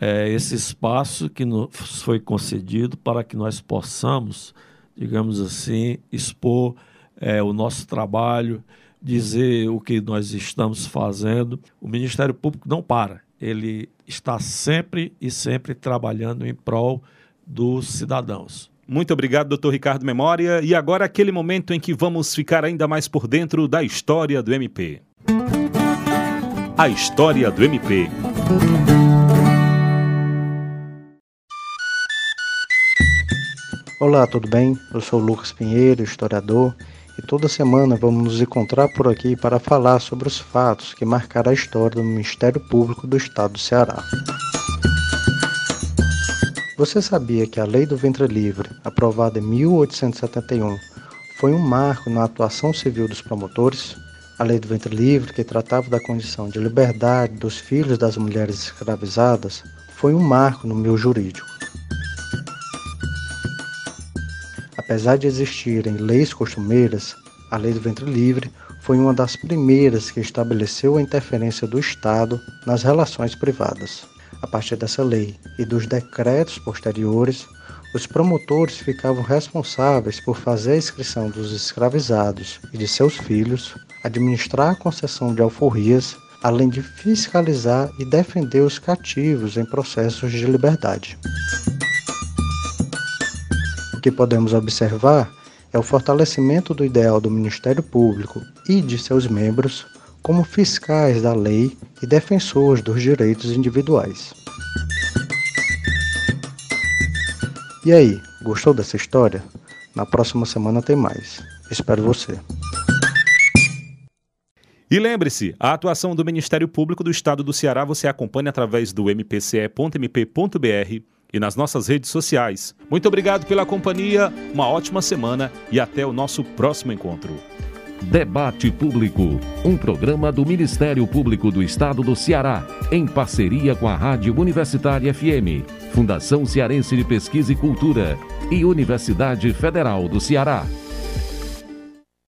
é, esse espaço que nos foi concedido para que nós possamos, digamos assim, expor é, o nosso trabalho dizer o que nós estamos fazendo. O Ministério Público não para, ele está sempre e sempre trabalhando em prol dos cidadãos. Muito obrigado, doutor Ricardo Memória. E agora aquele momento em que vamos ficar ainda mais por dentro da história do MP. A história do MP. Olá, tudo bem? Eu sou Lucas Pinheiro, historiador e toda semana vamos nos encontrar por aqui para falar sobre os fatos que marcaram a história do Ministério Público do Estado do Ceará. Você sabia que a Lei do Ventre Livre, aprovada em 1871, foi um marco na atuação civil dos promotores? A Lei do Ventre Livre, que tratava da condição de liberdade dos filhos das mulheres escravizadas, foi um marco no meio jurídico. Apesar de existirem leis costumeiras, a Lei do Ventre Livre foi uma das primeiras que estabeleceu a interferência do Estado nas relações privadas. A partir dessa lei e dos decretos posteriores, os promotores ficavam responsáveis por fazer a inscrição dos escravizados e de seus filhos, administrar a concessão de alforrias, além de fiscalizar e defender os cativos em processos de liberdade que podemos observar é o fortalecimento do ideal do Ministério Público e de seus membros como fiscais da lei e defensores dos direitos individuais. E aí, gostou dessa história? Na próxima semana tem mais. Espero você. E lembre-se, a atuação do Ministério Público do Estado do Ceará você acompanha através do mpce.mp.br e nas nossas redes sociais. Muito obrigado pela companhia, uma ótima semana e até o nosso próximo encontro. Debate Público, um programa do Ministério Público do Estado do Ceará, em parceria com a Rádio Universitária FM, Fundação Cearense de Pesquisa e Cultura e Universidade Federal do Ceará.